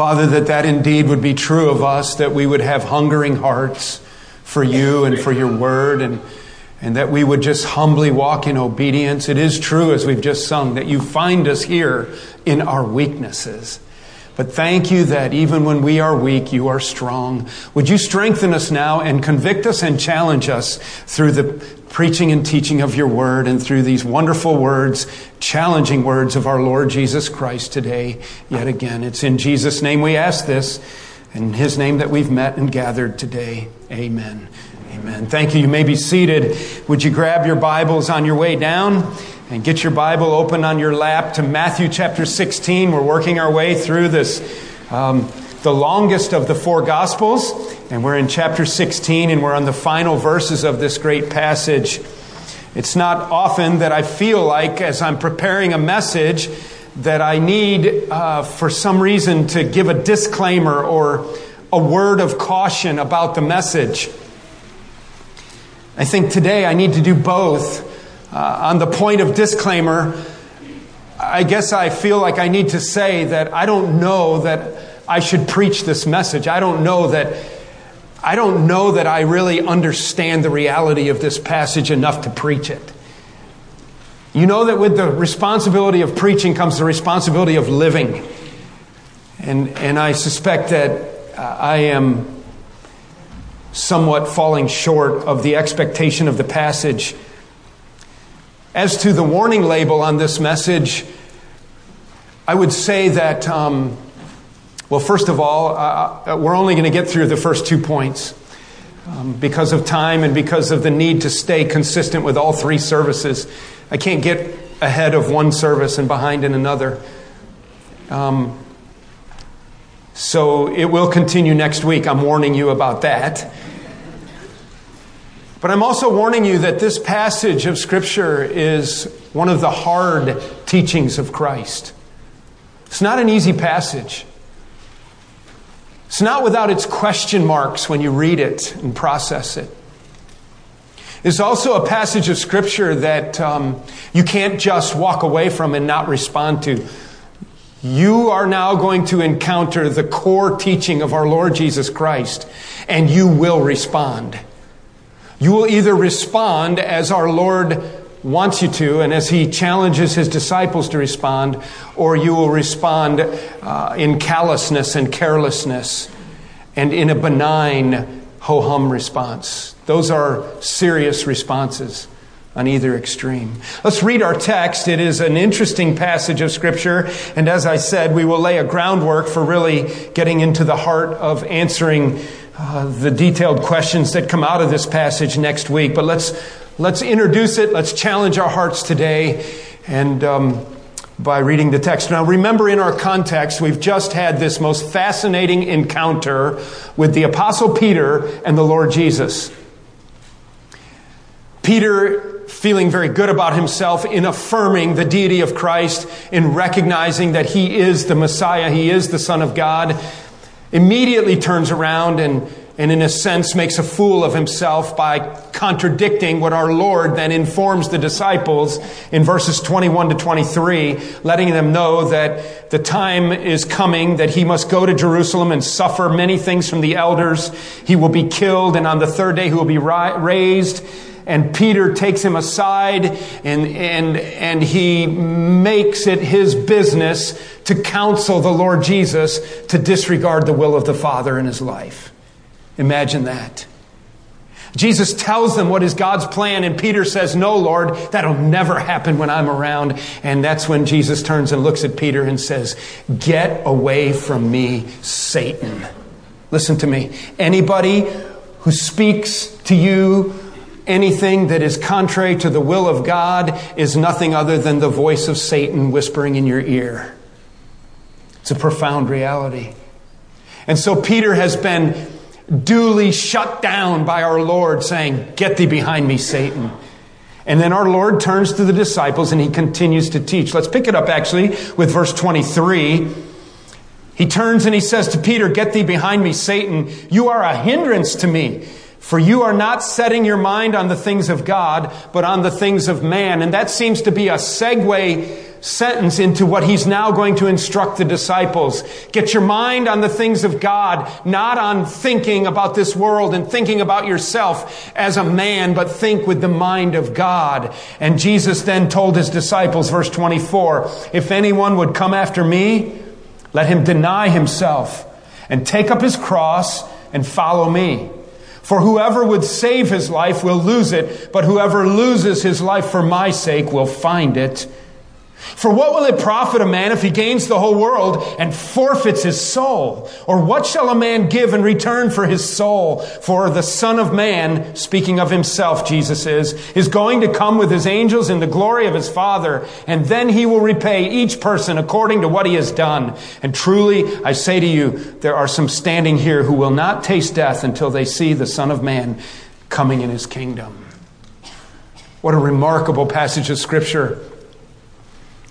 Father, that that indeed would be true of us, that we would have hungering hearts for you and for your word, and, and that we would just humbly walk in obedience. It is true, as we've just sung, that you find us here in our weaknesses. But thank you that even when we are weak, you are strong. Would you strengthen us now and convict us and challenge us through the preaching and teaching of your word and through these wonderful words, challenging words of our Lord Jesus Christ today, yet again. It's in Jesus' name we ask this, in his name that we've met and gathered today. Amen. Amen. Thank you. You may be seated. Would you grab your Bibles on your way down? and get your Bible open on your lap to Matthew chapter 16. We're working our way through this, um, the longest of the four Gospels, and we're in chapter 16, and we're on the final verses of this great passage. It's not often that I feel like, as I'm preparing a message, that I need, uh, for some reason, to give a disclaimer or a word of caution about the message. I think today I need to do both. Uh, on the point of disclaimer, I guess I feel like I need to say that I don't know that I should preach this message. I don't know that I don't know that I really understand the reality of this passage enough to preach it. You know that with the responsibility of preaching comes the responsibility of living. And, and I suspect that uh, I am somewhat falling short of the expectation of the passage as to the warning label on this message, I would say that, um, well, first of all, uh, uh we're only going to get through the first two points um, because of time and because of the need to stay consistent with all three services. I can't get ahead of one service and behind in another. Um, so it will continue next week. I'm warning you about that. But I'm also warning you that this passage of Scripture is one of the hard teachings of Christ. It's not an easy passage. It's not without its question marks when you read it and process it. It's also a passage of Scripture that um, you can't just walk away from and not respond to. You are now going to encounter the core teaching of our Lord Jesus Christ, and you will respond. You will either respond as our Lord wants you to and as he challenges his disciples to respond, or you will respond uh, in callousness and carelessness and in a benign ho hum response. Those are serious responses on either extreme. Let's read our text. It is an interesting passage of Scripture, and as I said, we will lay a groundwork for really getting into the heart of answering uh, the detailed questions that come out of this passage next week. But let's, let's introduce it, let's challenge our hearts today, and um, by reading the text. Now, remember in our context, we've just had this most fascinating encounter with the Apostle Peter and the Lord Jesus. Peter feeling very good about himself in affirming the deity of Christ, in recognizing that he is the Messiah, he is the Son of God immediately turns around and, and in a sense makes a fool of himself by contradicting what our Lord then informs the disciples in verses 21 to 23, letting them know that the time is coming that he must go to Jerusalem and suffer many things from the elders. He will be killed and on the third day he will be raised and Peter takes him aside and, and, and he makes it his business to counsel the Lord Jesus to disregard the will of the Father in his life. Imagine that. Jesus tells them what is God's plan, and Peter says, No, Lord, that'll never happen when I'm around. And that's when Jesus turns and looks at Peter and says, Get away from me, Satan. Listen to me. Anybody who speaks to you anything that is contrary to the will of God is nothing other than the voice of Satan whispering in your ear. It's a profound reality. And so Peter has been duly shut down by our Lord, saying, Get thee behind me, Satan. And then our Lord turns to the disciples and he continues to teach. Let's pick it up actually with verse 23. He turns and he says to Peter, Get thee behind me, Satan. You are a hindrance to me. For you are not setting your mind on the things of God, but on the things of man. And that seems to be a segue sentence into what he's now going to instruct the disciples. Get your mind on the things of God, not on thinking about this world and thinking about yourself as a man, but think with the mind of God. And Jesus then told his disciples, verse 24, if anyone would come after me, let him deny himself and take up his cross and follow me. For whoever would save his life will lose it, but whoever loses his life for my sake will find it. For what will it profit a man if he gains the whole world and forfeits his soul? Or what shall a man give in return for his soul? For the Son of Man, speaking of himself, Jesus is, is going to come with his angels in the glory of his Father, and then he will repay each person according to what he has done. And truly, I say to you, there are some standing here who will not taste death until they see the Son of Man coming in his kingdom. What a remarkable passage of Scripture.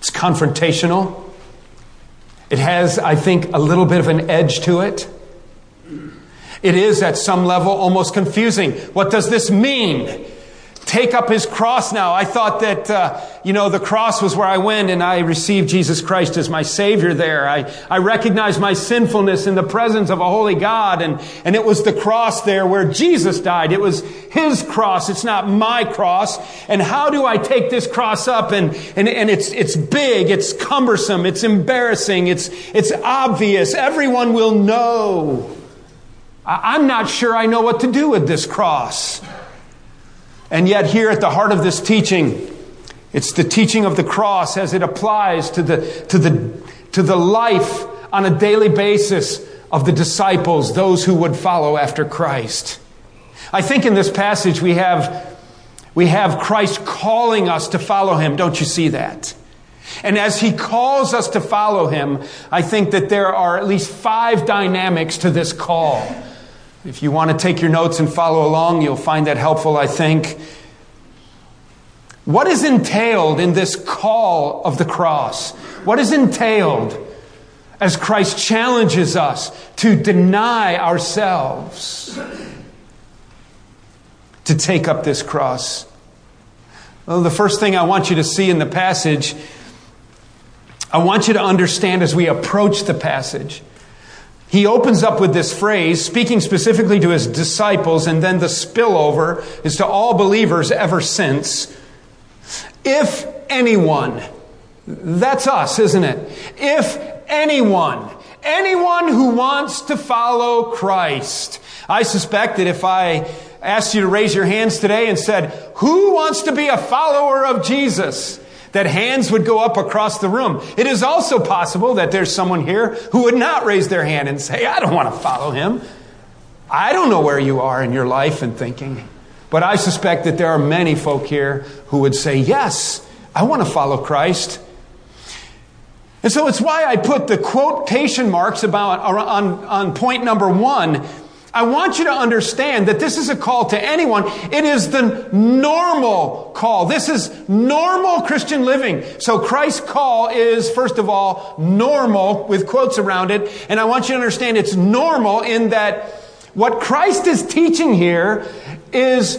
It's confrontational. It has, I think, a little bit of an edge to it. It is at some level almost confusing. What does this mean? Take up his cross now. I thought that, uh, you know, the cross was where I went and I received Jesus Christ as my Savior there. I, I recognized my sinfulness in the presence of a holy God and, and it was the cross there where Jesus died. It was his cross. It's not my cross. And how do I take this cross up? And, and, and it's, it's big. It's cumbersome. It's embarrassing. It's, it's obvious. Everyone will know. I'm not sure I know what to do with this cross. And yet, here at the heart of this teaching, it's the teaching of the cross as it applies to the, to the, to the life on a daily basis of the disciples, those who would follow after Christ. I think in this passage we have, we have Christ calling us to follow him. Don't you see that? And as he calls us to follow him, I think that there are at least five dynamics to this call. If you want to take your notes and follow along, you'll find that helpful, I think. What is entailed in this call of the cross? What is entailed as Christ challenges us to deny ourselves, to take up this cross? Well, the first thing I want you to see in the passage, I want you to understand as we approach the passage he opens up with this phrase, speaking specifically to his disciples, and then the spillover is to all believers ever since. If anyone, that's us, isn't it? If anyone, anyone who wants to follow Christ. I suspect that if I asked you to raise your hands today and said, who wants to be a follower of Jesus? That hands would go up across the room. It is also possible that there's someone here who would not raise their hand and say, I don't want to follow him. I don't know where you are in your life and thinking. But I suspect that there are many folk here who would say, Yes, I want to follow Christ. And so it's why I put the quotation marks about on, on point number one I want you to understand that this is a call to anyone. It is the normal call. This is normal Christian living. So Christ's call is, first of all, normal with quotes around it. And I want you to understand it's normal in that what Christ is teaching here is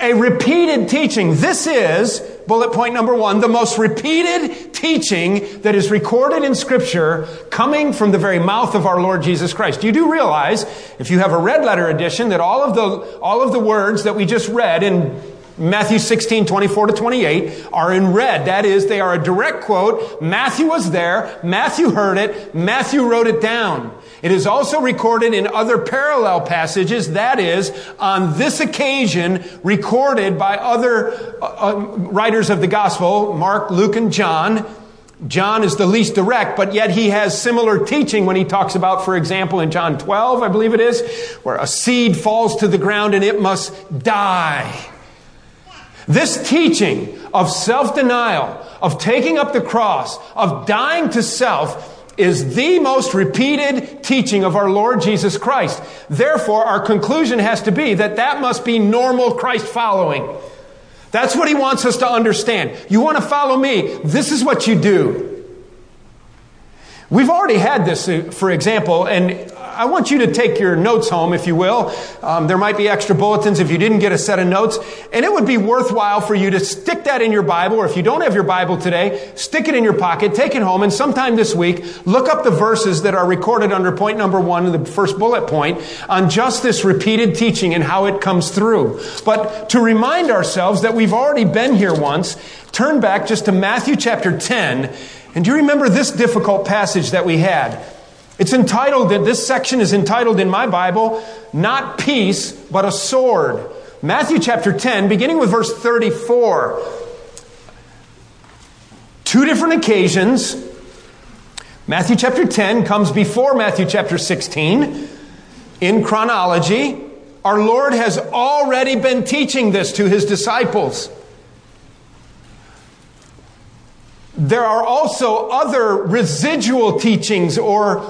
a repeated teaching. This is, bullet point number one, the most repeated teaching that is recorded in Scripture coming from the very mouth of our Lord Jesus Christ. You do realize, if you have a red letter edition, that all of the, all of the words that we just read in Matthew 16, 24 to 28 are in red. That is, they are a direct quote. Matthew was there. Matthew heard it. Matthew wrote it down. It is also recorded in other parallel passages, that is, on this occasion, recorded by other uh, uh, writers of the gospel, Mark, Luke, and John. John is the least direct, but yet he has similar teaching when he talks about, for example, in John 12, I believe it is, where a seed falls to the ground and it must die. This teaching of self denial, of taking up the cross, of dying to self, is the most repeated teaching of our Lord Jesus Christ. Therefore, our conclusion has to be that that must be normal Christ following. That's what he wants us to understand. You want to follow me? This is what you do. We've already had this, uh, for example, and I want you to take your notes home, if you will. Um, there might be extra bulletins if you didn't get a set of notes. And it would be worthwhile for you to stick that in your Bible, or if you don't have your Bible today, stick it in your pocket, take it home, and sometime this week, look up the verses that are recorded under point number one, the first bullet point, on just this repeated teaching and how it comes through. But to remind ourselves that we've already been here once, turn back just to Matthew chapter 10. And do you remember this difficult passage that we had? It's entitled, this section is entitled in my Bible, Not Peace, but a Sword. Matthew chapter 10, beginning with verse 34. Two different occasions. Matthew chapter 10 comes before Matthew chapter 16 in chronology. Our Lord has already been teaching this to his disciples. There are also other residual teachings or,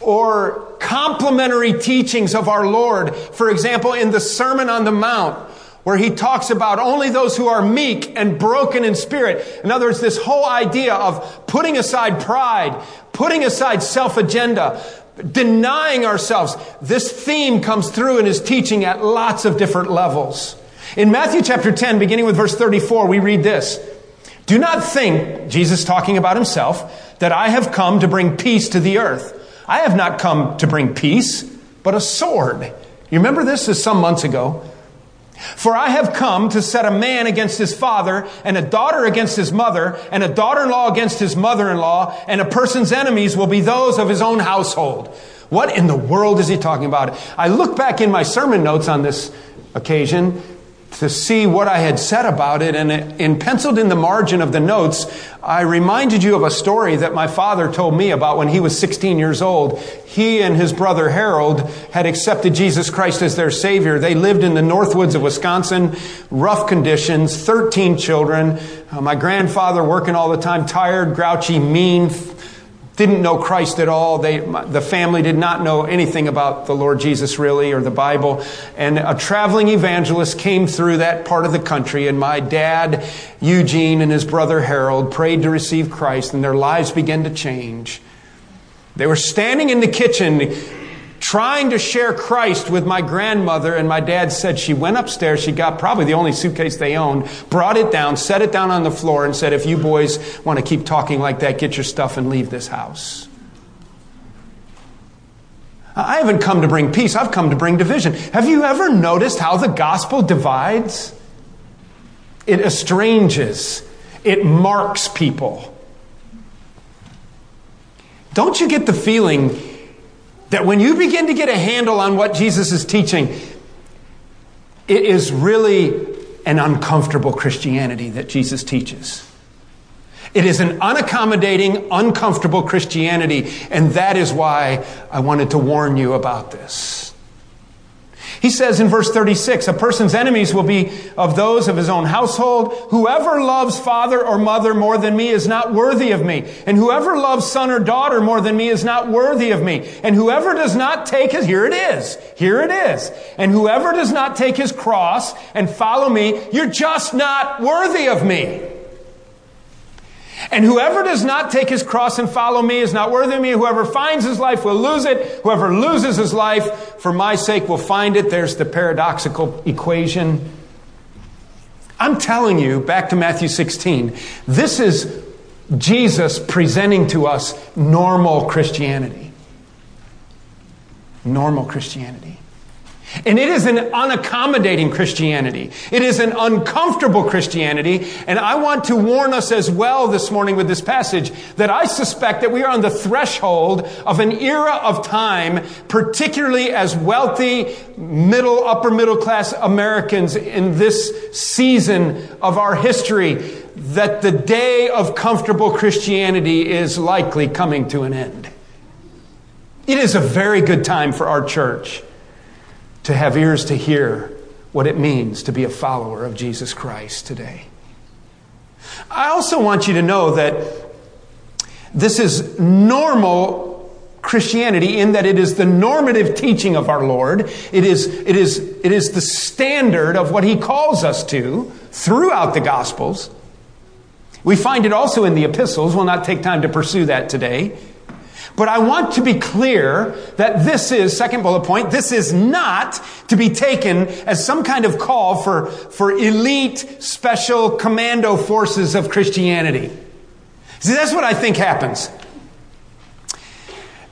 or complementary teachings of our Lord. For example, in the Sermon on the Mount, where he talks about only those who are meek and broken in spirit. In other words, this whole idea of putting aside pride, putting aside self agenda, denying ourselves. This theme comes through in his teaching at lots of different levels. In Matthew chapter 10, beginning with verse 34, we read this. Do not think, Jesus talking about himself, that I have come to bring peace to the earth. I have not come to bring peace, but a sword. You remember this? is some months ago. For I have come to set a man against his father, and a daughter against his mother, and a daughter in law against his mother in law, and a person's enemies will be those of his own household. What in the world is he talking about? I look back in my sermon notes on this occasion to see what I had said about it. And in penciled in the margin of the notes, I reminded you of a story that my father told me about when he was 16 years old. He and his brother Harold had accepted Jesus Christ as their Savior. They lived in the Northwoods of Wisconsin, rough conditions, 13 children. Uh, my grandfather working all the time, tired, grouchy, mean, didn't know Christ at all. They, the family did not know anything about the Lord Jesus really or the Bible. And a traveling evangelist came through that part of the country and my dad, Eugene, and his brother Harold prayed to receive Christ and their lives began to change. They were standing in the kitchen trying to share Christ with my grandmother, and my dad said she went upstairs. She got probably the only suitcase they owned, brought it down, set it down on the floor, and said, If you boys want to keep talking like that, get your stuff and leave this house. I haven't come to bring peace, I've come to bring division. Have you ever noticed how the gospel divides? It estranges, it marks people. Don't you get the feeling that when you begin to get a handle on what Jesus is teaching, it is really an uncomfortable Christianity that Jesus teaches. It is an unaccommodating, uncomfortable Christianity, and that is why I wanted to warn you about this. He says in verse 36, a person's enemies will be of those of his own household. Whoever loves father or mother more than me is not worthy of me. And whoever loves son or daughter more than me is not worthy of me. And whoever does not take his, here it is, here it is. And whoever does not take his cross and follow me, you're just not worthy of me. And whoever does not take his cross and follow me is not worthy of me. Whoever finds his life will lose it. Whoever loses his life for my sake will find it. There's the paradoxical equation. I'm telling you, back to Matthew 16, this is Jesus presenting to us normal Christianity. Normal Christianity. And it is an unaccommodating Christianity. It is an uncomfortable Christianity. And I want to warn us as well this morning with this passage that I suspect that we are on the threshold of an era of time, particularly as wealthy, middle, upper middle class Americans in this season of our history, that the day of comfortable Christianity is likely coming to an end. It is a very good time for our church to have ears to hear what it means to be a follower of Jesus Christ today. I also want you to know that this is normal Christianity in that it is the normative teaching of our Lord. It is, it is, it is the standard of what He calls us to throughout the Gospels. We find it also in the epistles. We'll not take time to pursue that today. But I want to be clear that this is, second bullet point, this is not to be taken as some kind of call for, for elite special commando forces of Christianity. See, that's what I think happens.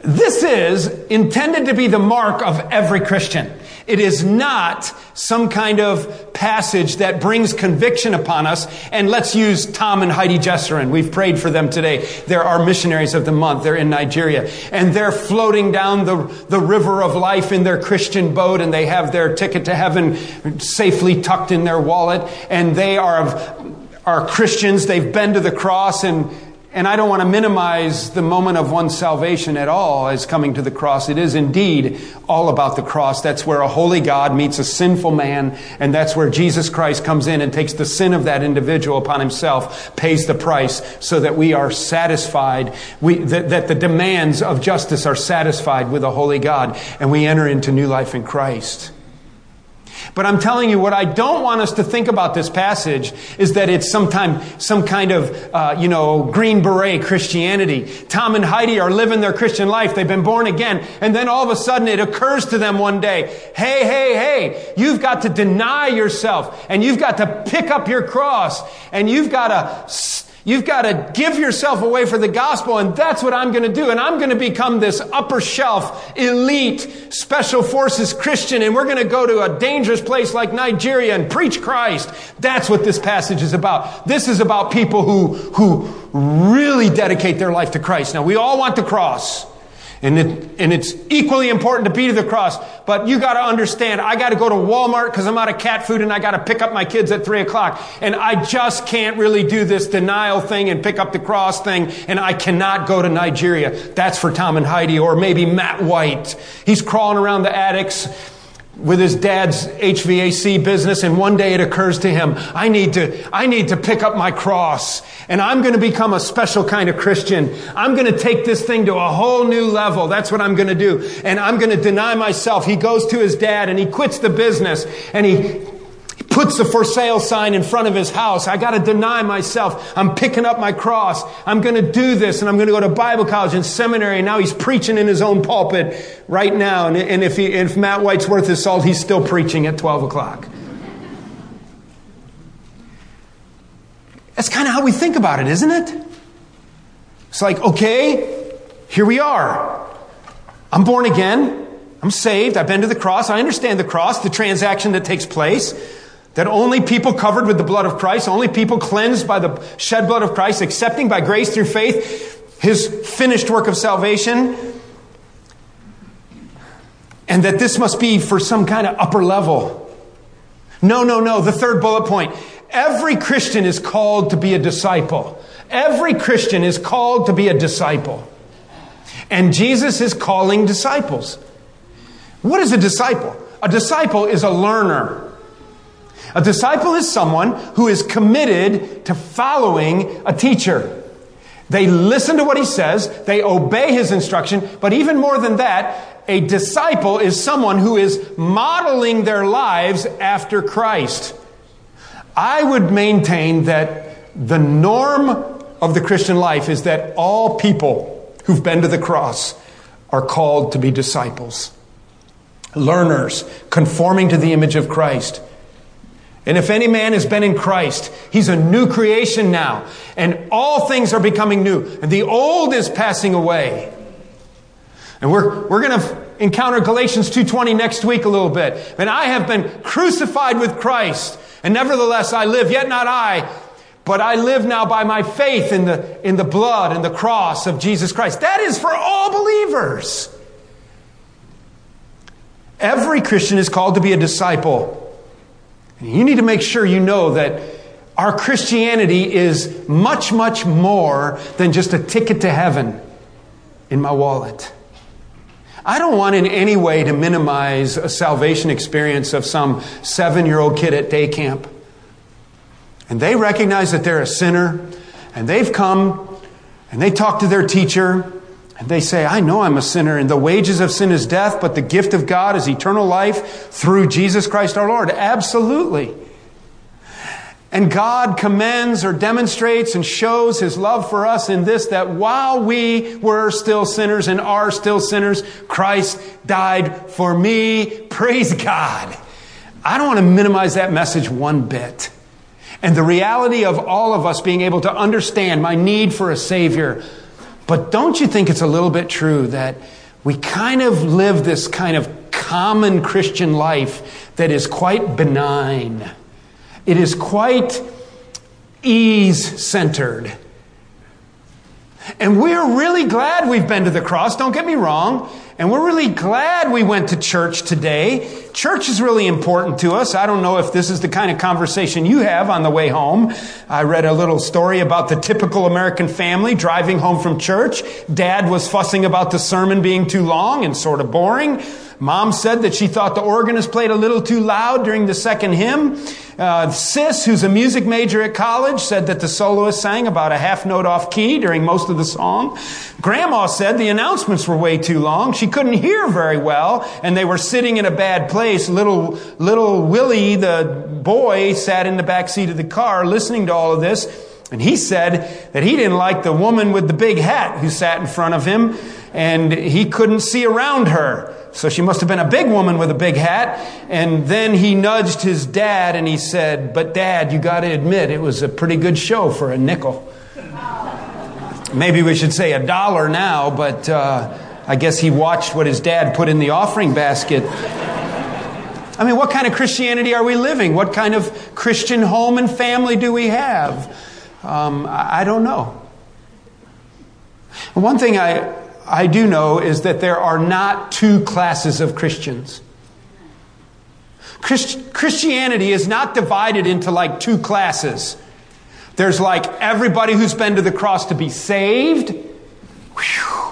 This is intended to be the mark of every Christian. It is not some kind of passage that brings conviction upon us. And let's use Tom and Heidi Jesserin. We've prayed for them today. They're our missionaries of the month. They're in Nigeria. And they're floating down the, the river of life in their Christian boat and they have their ticket to heaven safely tucked in their wallet. And they are, are Christians. They've been to the cross and and I don't want to minimize the moment of one's salvation at all as coming to the cross. It is indeed all about the cross. That's where a holy God meets a sinful man, and that's where Jesus Christ comes in and takes the sin of that individual upon himself, pays the price so that we are satisfied, we, that, that the demands of justice are satisfied with a holy God, and we enter into new life in Christ. But I'm telling you, what I don't want us to think about this passage is that it's sometime, some kind of, uh, you know, green beret Christianity. Tom and Heidi are living their Christian life. They've been born again. And then all of a sudden it occurs to them one day, hey, hey, hey, you've got to deny yourself and you've got to pick up your cross and you've got to You've got to give yourself away for the gospel, and that's what I'm going to do. And I'm going to become this upper shelf, elite, special forces Christian, and we're going to go to a dangerous place like Nigeria and preach Christ. That's what this passage is about. This is about people who, who really dedicate their life to Christ. Now, we all want the cross. And, it, and it's equally important to be to the cross. But you got to understand, I got to go to Walmart because I'm out of cat food and I got to pick up my kids at three o'clock. And I just can't really do this denial thing and pick up the cross thing. And I cannot go to Nigeria. That's for Tom and Heidi or maybe Matt White. He's crawling around the attics with his dad's HVAC business and one day it occurs to him, I need to, I need to pick up my cross and I'm going to become a special kind of Christian. I'm going to take this thing to a whole new level. That's what I'm going to do. And I'm going to deny myself. He goes to his dad and he quits the business and he puts the for sale sign in front of his house. I got to deny myself. I'm picking up my cross. I'm going to do this and I'm going to go to Bible college and seminary. And now he's preaching in his own pulpit right now. And, and if, he, if Matt White's worth his salt, he's still preaching at 12 o'clock. That's kind of how we think about it, isn't it? It's like, okay, here we are. I'm born again. I'm saved. I've been to the cross. I understand the cross, the transaction that takes place. That only people covered with the blood of Christ, only people cleansed by the shed blood of Christ, accepting by grace through faith his finished work of salvation, and that this must be for some kind of upper level. No, no, no. The third bullet point. Every Christian is called to be a disciple. Every Christian is called to be a disciple. And Jesus is calling disciples. What is a disciple? A disciple is a learner. A disciple is someone who is committed to following a teacher. They listen to what he says, they obey his instruction, but even more than that, a disciple is someone who is modeling their lives after Christ. I would maintain that the norm of the Christian life is that all people who've been to the cross are called to be disciples, learners, conforming to the image of Christ. And if any man has been in Christ, he's a new creation now. And all things are becoming new. And the old is passing away. And we're, we're going to encounter Galatians 2.20 next week a little bit. And I have been crucified with Christ. And nevertheless I live, yet not I, but I live now by my faith in the, in the blood and the cross of Jesus Christ. That is for all believers. Every Christian is called to be a disciple. You need to make sure you know that our Christianity is much, much more than just a ticket to heaven in my wallet. I don't want in any way to minimize a salvation experience of some seven year old kid at day camp. And they recognize that they're a sinner, and they've come and they talk to their teacher, and they say, I know I'm a sinner, and the wages of sin is death, but the gift of God is eternal life through Jesus Christ our Lord. Absolutely. And God commends or demonstrates and shows his love for us in this that while we were still sinners and are still sinners, Christ died for me. Praise God. I don't want to minimize that message one bit. And the reality of all of us being able to understand my need for a Savior. But don't you think it's a little bit true that we kind of live this kind of common Christian life that is quite benign? It is quite ease centered. And we're really glad we've been to the cross, don't get me wrong. And we're really glad we went to church today. Church is really important to us. I don't know if this is the kind of conversation you have on the way home. I read a little story about the typical American family driving home from church. Dad was fussing about the sermon being too long and sort of boring. Mom said that she thought the organist played a little too loud during the second hymn. Uh, Sis, who's a music major at college, said that the soloist sang about a half note off key during most of the song. Grandma said the announcements were way too long. She couldn't hear very well, and they were sitting in a bad place. Little, little Willie, the boy, sat in the back seat of the car listening to all of this. And he said that he didn't like the woman with the big hat who sat in front of him, and he couldn't see around her. So she must have been a big woman with a big hat. And then he nudged his dad and he said, But dad, you got to admit, it was a pretty good show for a nickel. Maybe we should say a dollar now, but uh, I guess he watched what his dad put in the offering basket. I mean, what kind of Christianity are we living? What kind of Christian home and family do we have? Um, I don't know. One thing I, I do know is that there are not two classes of Christians. Christ- Christianity is not divided into like two classes. There's like everybody who's been to the cross to be saved. Whew.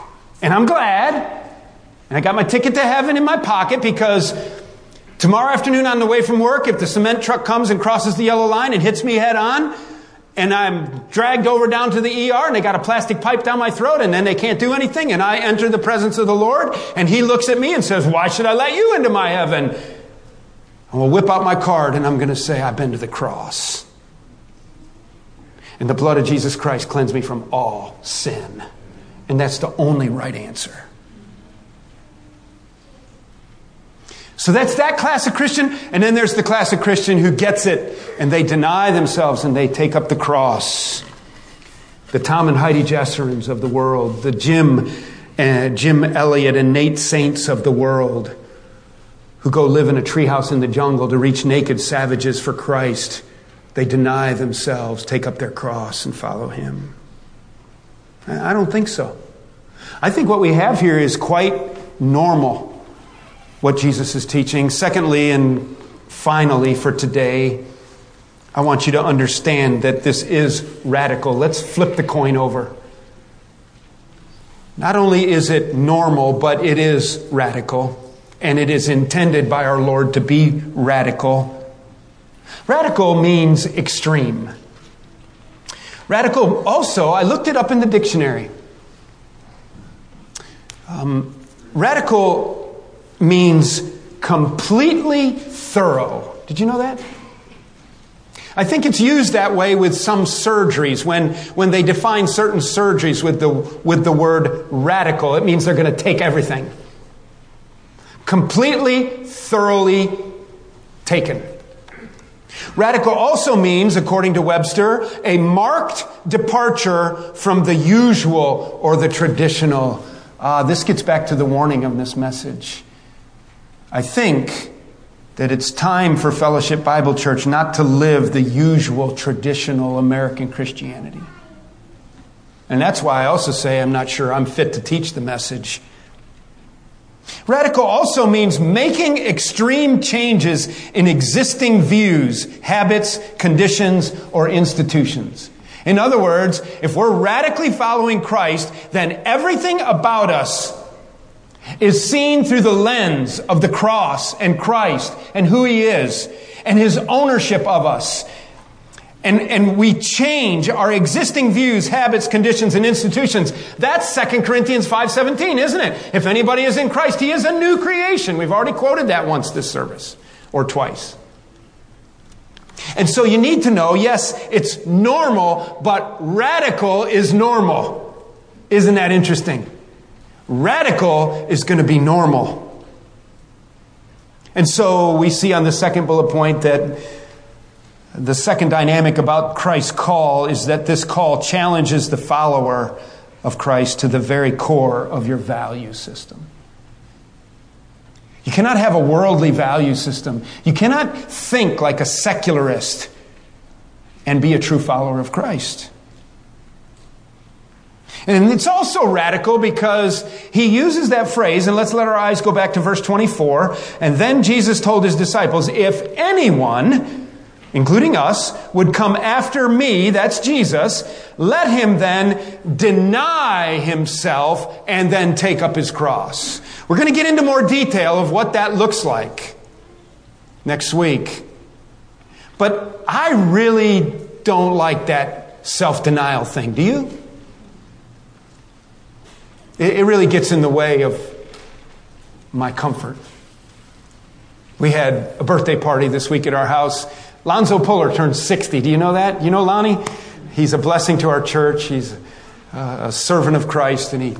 And I'm glad. And I got my ticket to heaven in my pocket because tomorrow afternoon on the way from work, if the cement truck comes and crosses the yellow line and hits me head on, and I'm dragged over down to the ER and they got a plastic pipe down my throat and then they can't do anything and I enter the presence of the Lord and he looks at me and says, why should I let you into my heaven? And we'll whip out my card and I'm going to say, I've been to the cross. And the blood of Jesus Christ cleansed me from all sin. And that's the only right answer. So that's that class of Christian. And then there's the class of Christian who gets it and they deny themselves and they take up the cross. The Tom and Heidi Jesserins of the world, the Jim, uh, Jim Elliot and Nate Saints of the world who go live in a treehouse in the jungle to reach naked savages for Christ. They deny themselves, take up their cross, and follow him. I don't think so. I think what we have here is quite normal what Jesus is teaching. Secondly, and finally for today, I want you to understand that this is radical. Let's flip the coin over. Not only is it normal, but it is radical, and it is intended by our Lord to be radical. Radical means extreme. Radical also, I looked it up in the dictionary. Um, radical means completely thorough. Did you know that? I think it's used that way with some surgeries. When, when they define certain surgeries with the, with the word radical, it means they're going to take everything. Completely, thoroughly taken. Radical also means, according to Webster, a marked departure from the usual or the traditional. Uh, this gets back to the warning of this message. I think that it's time for Fellowship Bible Church not to live the usual traditional American Christianity. And that's why I also say I'm not sure I'm fit to teach the message. Radical also means making extreme changes in existing views, habits, conditions, or institutions. In other words, if we're radically following Christ, then everything about us is seen through the lens of the cross and Christ and who He is and His ownership of us. And, and we change our existing views, habits, conditions, and institutions. That's 2 Corinthians 5.17, isn't it? If anybody is in Christ, he is a new creation. We've already quoted that once this service, or twice. And so you need to know yes, it's normal, but radical is normal. Isn't that interesting? Radical is going to be normal. And so we see on the second bullet point that the second dynamic about Christ's call is that this call challenges the follower of Christ to the very core of your value system. You cannot have a worldly value system. You cannot think like a secularist and be a true follower of Christ. And it's also radical because he uses that phrase, and let's let our eyes go back to verse 24. And then Jesus told his disciples, If anyone, including us, would come after me, that's Jesus, let him then deny himself and then take up his cross. We're going to get into more detail of what that looks like next week. But I really don't like that self denial thing. Do you? It, it really gets in the way of my comfort. We had a birthday party this week at our house. Lonzo Puller turned 60. Do you know that? You know Lonnie? He's a blessing to our church. He's a servant of Christ, and he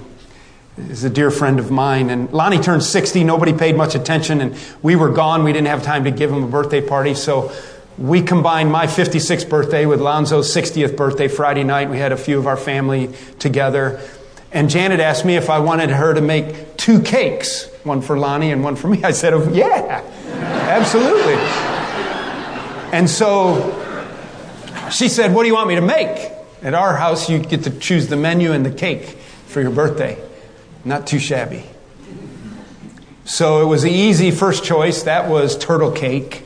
is a dear friend of mine. And Lonnie turned 60. Nobody paid much attention, and we were gone. We didn't have time to give him a birthday party. So we combined my 56th birthday with Lonzo's 60th birthday Friday night. We had a few of our family together. And Janet asked me if I wanted her to make two cakes, one for Lonnie and one for me. I said, oh, yeah, absolutely. And so she said, What do you want me to make? At our house, you get to choose the menu and the cake for your birthday. Not too shabby. So it was the easy first choice. That was turtle cake.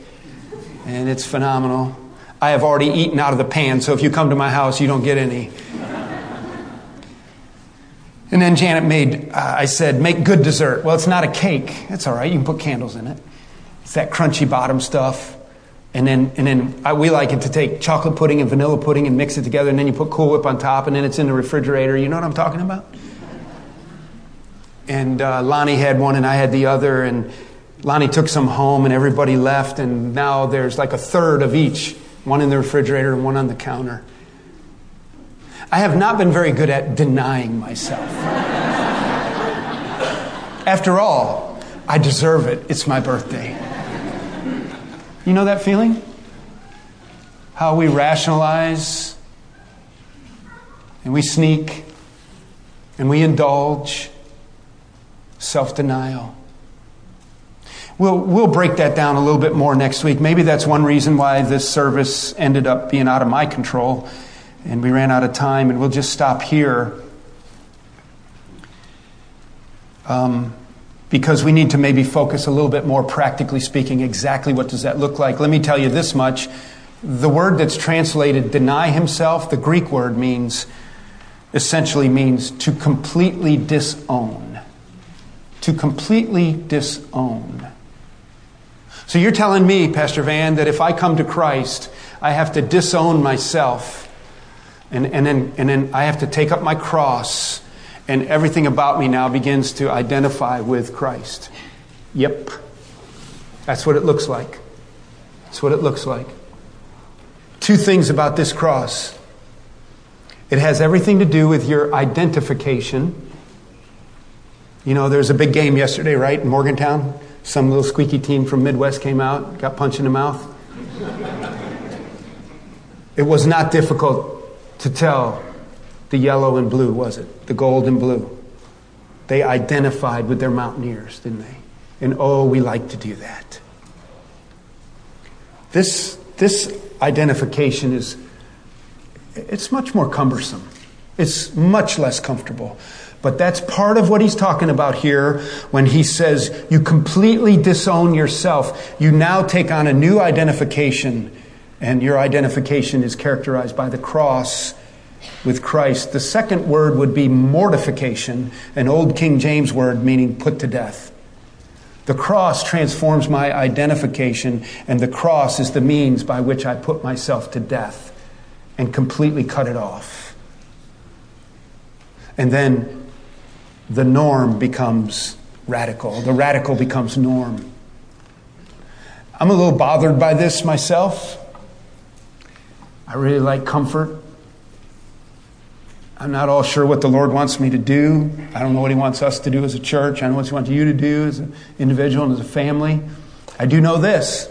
And it's phenomenal. I have already eaten out of the pan, so if you come to my house, you don't get any. And then Janet made, uh, I said, make good dessert. Well, it's not a cake. That's all right. You can put candles in it. It's that crunchy bottom stuff. And then, and then I, we like it to take chocolate pudding and vanilla pudding and mix it together, and then you put Cool Whip on top, and then it's in the refrigerator. You know what I'm talking about? And uh, Lonnie had one, and I had the other, and Lonnie took some home, and everybody left, and now there's like a third of each one in the refrigerator and one on the counter. I have not been very good at denying myself. After all, I deserve it. It's my birthday. You know that feeling? How we rationalize and we sneak and we indulge self denial. We'll, we'll break that down a little bit more next week. Maybe that's one reason why this service ended up being out of my control and we ran out of time, and we'll just stop here. Um, because we need to maybe focus a little bit more practically speaking exactly what does that look like. Let me tell you this much. The word that's translated deny himself the greek word means essentially means to completely disown. To completely disown. So you're telling me pastor van that if i come to christ i have to disown myself and, and, then, and then I have to take up my cross, and everything about me now begins to identify with Christ. Yep. That's what it looks like. That's what it looks like. Two things about this cross it has everything to do with your identification. You know, there was a big game yesterday, right, in Morgantown? Some little squeaky team from Midwest came out, got punched in the mouth. It was not difficult to tell the yellow and blue, was it? The gold and blue. They identified with their mountaineers, didn't they? And oh, we like to do that. This, this identification is it's much more cumbersome. It's much less comfortable. But that's part of what he's talking about here when he says you completely disown yourself. You now take on a new identification and your identification is characterized by the cross with Christ. The second word would be mortification, an old King James word meaning put to death. The cross transforms my identification, and the cross is the means by which I put myself to death and completely cut it off. And then the norm becomes radical, the radical becomes norm. I'm a little bothered by this myself I really like comfort. I'm not all sure what the Lord wants me to do. I don't know what He wants us to do as a church. I don't know what He wants you to do as an individual and as a family. I do know this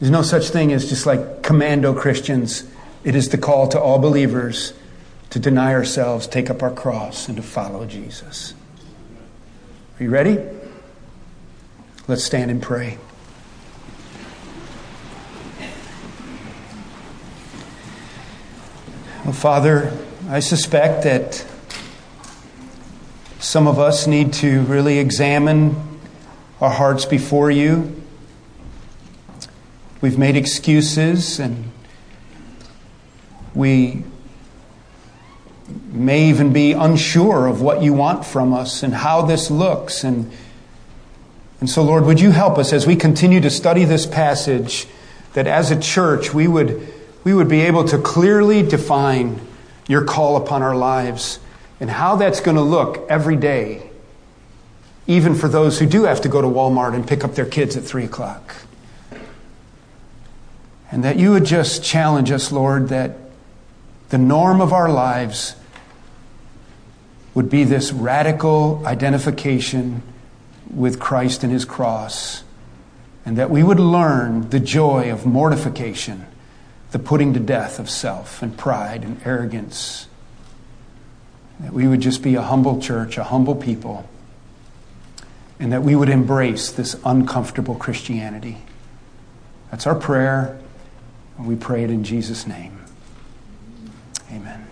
there's no such thing as just like commando Christians. It is the call to all believers to deny ourselves, take up our cross, and to follow Jesus. Are you ready? Let's stand and pray. Well, Father, I suspect that some of us need to really examine our hearts before you. We've made excuses and we may even be unsure of what you want from us and how this looks. And, and so, Lord, would you help us as we continue to study this passage that as a church we would we would be able to clearly define your call upon our lives and how that's going to look every day, even for those who do have to go to Walmart and pick up their kids at 3 o'clock. And that you would just challenge us, Lord, that the norm of our lives would be this radical identification with Christ and his cross, and that we would learn the joy of mortification the putting to death of self and pride and arrogance. That we would just be a humble church, a humble people, and that we would embrace this uncomfortable Christianity. That's our prayer, and we pray it in Jesus' name. Amen.